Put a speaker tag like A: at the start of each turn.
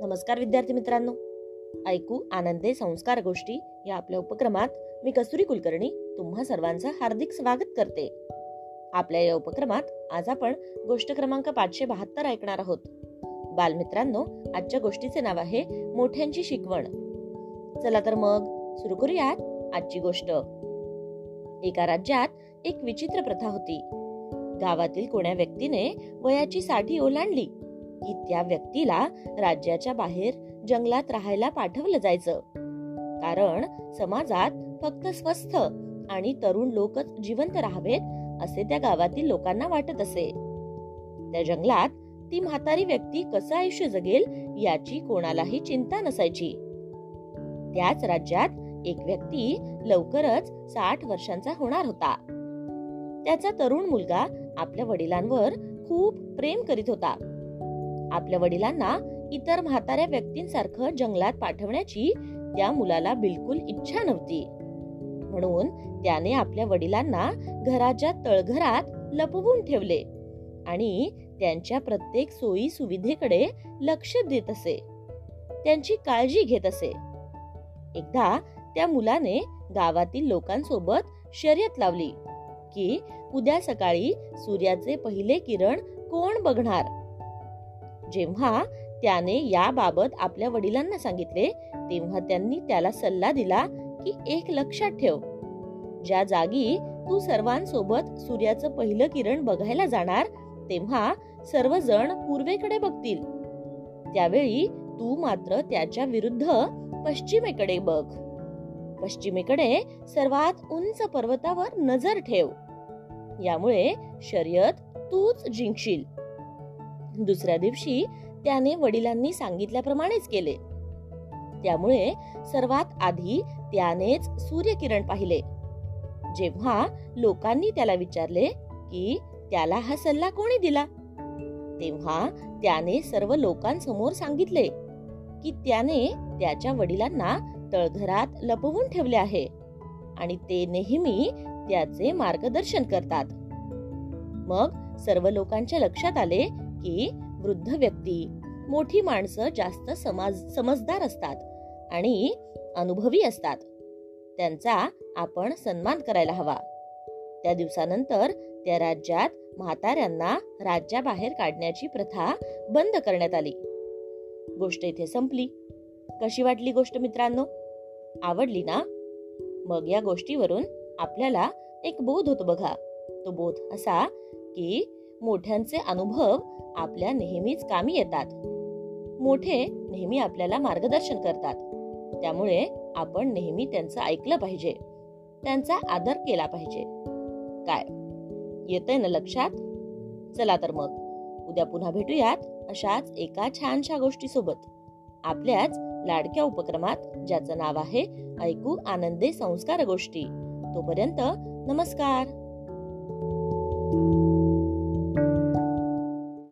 A: नमस्कार विद्यार्थी मित्रांनो. ऐकू आनंदे संस्कार गोष्टी या आपल्या उपक्रमात मी कसुरी कुलकर्णी तुम्हा सर्वांचं हार्दिक स्वागत करते. आपल्या या उपक्रमात आज आपण गोष्ट क्रमांक पाचशे बहात्तर ऐकणार आहोत. बालमित्रांनो आजच्या गोष्टीचे नाव आहे मोठ्यांची शिकवण. चला तर मग सुरू करूयात आजची गोष्ट. एका राज्यात एक विचित्र प्रथा होती. गावातील कोण्या व्यक्तीने वयाची साठी ओलांडली. की त्या व्यक्तीला राज्याच्या बाहेर जंगलात राहायला पाठवलं जायचं. कारण समाजात फक्त स्वस्थ आणि तरुण लोकच जिवंत राहावेत असे त्या गावातील लोकांना वाटत असे. त्या जंगलात ती म्हातारी व्यक्ती कसं आयुष्य जगेल याची कोणालाही चिंता नसायची. त्याच राज्यात एक व्यक्ती लवकरच साठ वर्षांचा होणार होता. त्याचा तरुण मुलगा आपल्या वडिलांवर खूप प्रेम करीत होता. आपल्या वडिलांना इतर म्हाताऱ्या व्यक्तींसारखं जंगलात पाठवण्याची त्या मुलाला बिलकुल इच्छा नव्हती. म्हणून त्याने आपल्या वडिलांना घराच्या तळघरात लपवून ठेवले आणि त्यांच्या प्रत्येक सोयी सुविधेकडे लक्ष देत असे. त्यांची काळजी घेत असे. एकदा त्या मुलाने गावातील लोकांसोबत शर्यत लावली की उद्या सकाळी सूर्याचे पहिले किरण कोण बघणार? जेव्हा त्याने याबाबत आपल्या वडिलांना सांगितले तेव्हा त्यांनी त्याला सल्ला दिला की एक लक्षात ठेव. ज्या जागी तू सर्वांसोबत सूर्याचं पहिलं किरण बघायला जाणार तेव्हा सर्वजण पूर्वेकडे बघतील. त्यावेळी तू मात्र त्याच्या विरुद्ध पश्चिमेकडे बघ. पश्चिमेकडे सर्वात उंच पर्वतावर नजर ठेव. यामुळे शर्यत तूच जिंकशील. दुसऱ्या दिवशी त्याने वडिलांनी सांगितल्याप्रमाणेच केले. त्यामुळे सर्वात आधी त्यानेच सूर्यकिरण पाहिले. जेव्हा लोकांनी त्याला विचारले की त्याला हा सल्ला कोणी दिला? तेव्हा त्याने सर्व लोकांसमोर सांगितले की त्याने त्याच्या वडिलांना तळघरात लपवून ठेवले आहे आणि ते नेहमी त्याचे मार्गदर्शन करतात. मग सर्व लोकांच्या लक्षात आले की वृद्ध व्यक्ती मोठी माणसं जास्त समाज समजदार असतात आणि अनुभवी असतात. त्यांचा आपण सन्मान करायला हवा. त्या दिवसानंतर त्या राज्यात म्हाताऱ्यांना राज्याबाहेर काढण्याची प्रथा बंद करण्यात आली. गोष्ट इथे संपली. कशी वाटली गोष्ट मित्रांनो? आवडली ना? मग या गोष्टीवरून आपल्याला एक बोध होतो बघा. तो बोध असा की मोठ्यांचे अनुभव आपल्या नेहमीच कामी येतात. मोठे नेहमी आपल्याला मार्गदर्शन करतात. त्यामुळे आपण नेहमी त्यांचं ऐकलं पाहिजे. त्यांचा आदर केला पाहिजे. काय? येतंय ना लक्षात? चला तर मग. उद्या पुन्हा भेटूयात अशाच एका छानशा गोष्टीसोबत. आपल्याच लाडक्या उपक्रमात ज्याचं नाव आहे ऐकू आनंदे संस्कार गोष्टी. तोपर्यंत नमस्कार.